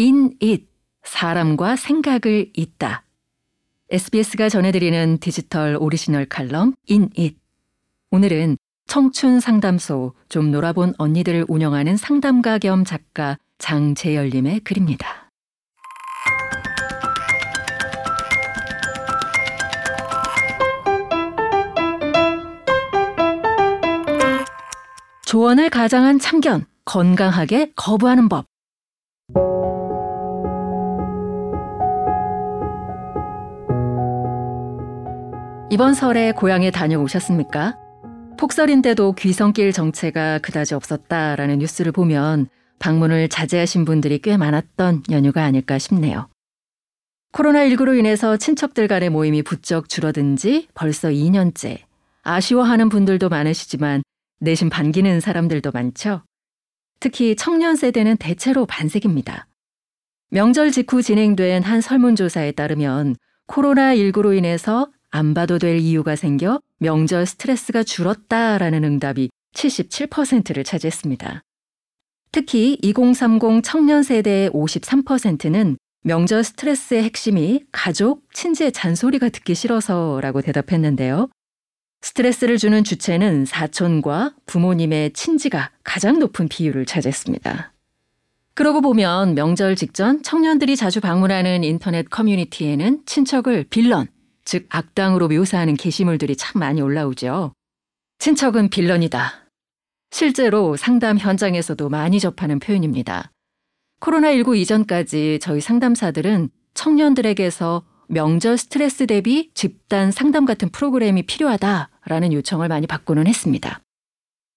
in it 사람과 생각을 잇다. SBS가 전해드리는 디지털 오리지널 칼럼 in it. 오늘은 청춘 상담소 좀 놀아본 언니들을 운영하는 상담가 겸 작가 장재열 님의 글입니다. 조언을 가장한 참견, 건강하게 거부하는 법. 이번 설에 고향에 다녀오셨습니까? 폭설인데도 귀성길 정체가 그다지 없었다라는 뉴스를 보면 방문을 자제하신 분들이 꽤 많았던 연휴가 아닐까 싶네요. 코로나19로 인해서 친척들 간의 모임이 부쩍 줄어든 지 벌써 2년째. 아쉬워하는 분들도 많으시지만 내심 반기는 사람들도 많죠. 특히 청년 세대는 대체로 반색입니다. 명절 직후 진행된 한 설문조사에 따르면 코로나19로 인해서 안 봐도 될 이유가 생겨 명절 스트레스가 줄었다라는 응답이 77%를 차지했습니다. 특히 2030 청년 세대의 53%는 명절 스트레스의 핵심이 가족, 친지의 잔소리가 듣기 싫어서라고 대답했는데요. 스트레스를 주는 주체는 사촌과 부모님의 친지가 가장 높은 비율을 차지했습니다. 그러고 보면 명절 직전 청년들이 자주 방문하는 인터넷 커뮤니티에는 친척을 빌런, 즉 악당으로 묘사하는 게시물들이 참 많이 올라오죠. 친척은 빌런이다. 실제로 상담 현장에서도 많이 접하는 표현입니다. 코로나19 이전까지 저희 상담사들은 청년들에게서 명절 스트레스 대비 집단 상담 같은 프로그램이 필요하다라는 요청을 많이 받고는 했습니다.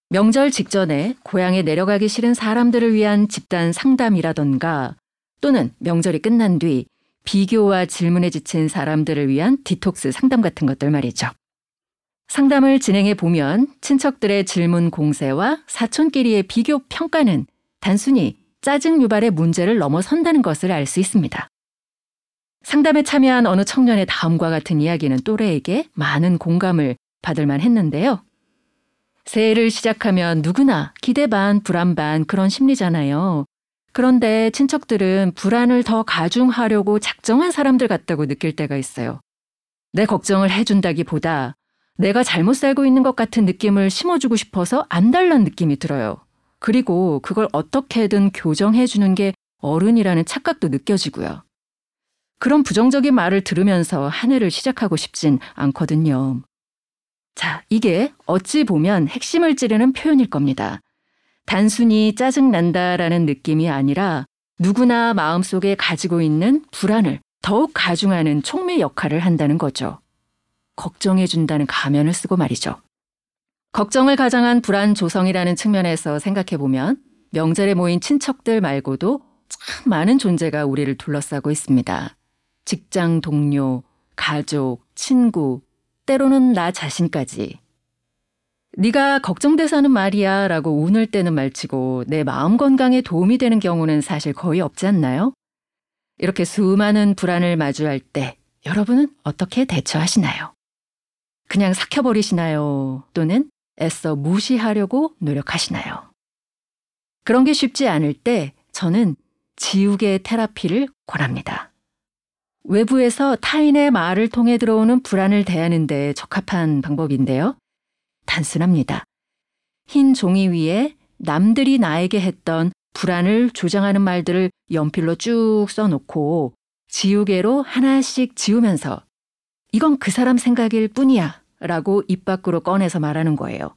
명절 직전에 고향에 내려가기 싫은 사람들을 위한 집단 상담이라던가 또는 명절이 끝난 뒤 비교와 질문에 지친 사람들을 위한 디톡스 상담 같은 것들 말이죠. 상담을 진행해 보면 친척들의 질문 공세와 사촌끼리의 비교 평가는 단순히 짜증 유발의 문제를 넘어선다는 것을 알 수 있습니다. 상담에 참여한 어느 청년의 다음과 같은 이야기는 또래에게 많은 공감을 받을 만 했는데요. 새해를 시작하면 누구나 기대 반, 불안 반 그런 심리잖아요. 그런데 친척들은 불안을 더 가중하려고 작정한 사람들 같다고 느낄 때가 있어요. 내 걱정을 해준다기 보다 내가 잘못 살고 있는 것 같은 느낌을 심어주고 싶어서 안달난 느낌이 들어요. 그리고 그걸 어떻게든 교정해주는 게 어른이라는 착각도 느껴지고요. 그런 부정적인 말을 들으면서 한 해를 시작하고 싶진 않거든요. 자, 이게 어찌 보면 핵심을 찌르는 표현일 겁니다. 단순히 짜증난다라는 느낌이 아니라 누구나 마음속에 가지고 있는 불안을 더욱 가중하는 촉매 역할을 한다는 거죠. 걱정해준다는 가면을 쓰고 말이죠. 걱정을 가장한 불안 조성이라는 측면에서 생각해보면 명절에 모인 친척들 말고도 참 많은 존재가 우리를 둘러싸고 있습니다. 직장 동료, 가족, 친구, 때로는 나 자신까지. 네가 걱정돼서 하는 말이야 라고 운을 떼는 말치고 내 마음 건강에 도움이 되는 경우는 사실 거의 없지 않나요? 이렇게 수많은 불안을 마주할 때 여러분은 어떻게 대처하시나요? 그냥 삭혀버리시나요? 또는 애써 무시하려고 노력하시나요? 그런 게 쉽지 않을 때 저는 지우개 테라피를 권합니다. 외부에서 타인의 말을 통해 들어오는 불안을 대하는 데 적합한 방법인데요. 단순합니다. 흰 종이 위에 남들이 나에게 했던 불안을 조장하는 말들을 연필로 쭉 써놓고 지우개로 하나씩 지우면서 이건 그 사람 생각일 뿐이야 라고 입 밖으로 꺼내서 말하는 거예요.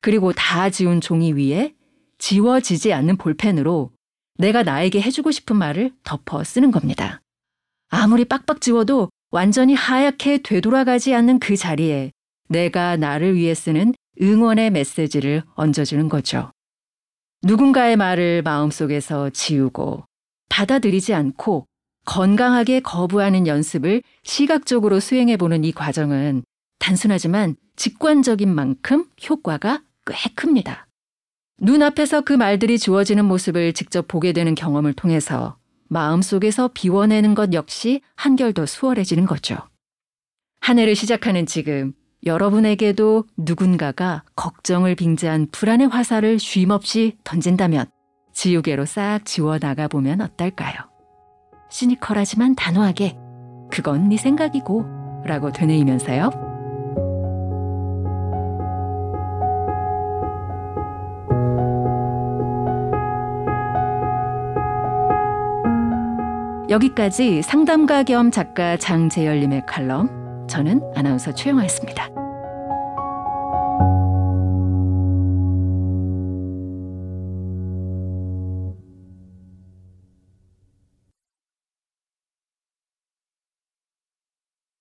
그리고 다 지운 종이 위에 지워지지 않는 볼펜으로 내가 나에게 해주고 싶은 말을 덮어 쓰는 겁니다. 아무리 빡빡 지워도 완전히 하얗게 되돌아가지 않는 그 자리에 내가 나를 위해 쓰는 응원의 메시지를 얹어주는 거죠. 누군가의 말을 마음속에서 지우고 받아들이지 않고 건강하게 거부하는 연습을 시각적으로 수행해 보는 이 과정은 단순하지만 직관적인 만큼 효과가 꽤 큽니다. 눈앞에서 그 말들이 주어지는 모습을 직접 보게 되는 경험을 통해서 마음속에서 비워내는 것 역시 한결 더 수월해지는 거죠. 한 해를 시작하는 지금 여러분에게도 누군가가 걱정을 빙자한 불안의 화살을 쉼없이 던진다면 지우개로 싹 지워 나가 보면 어떨까요? 시니컬하지만 단호하게 그건 네 생각이고 라고 되뇌이면서요. 여기까지 상담가 겸 작가 장재열님의 칼럼 저는 아나운서 최영아였습니다.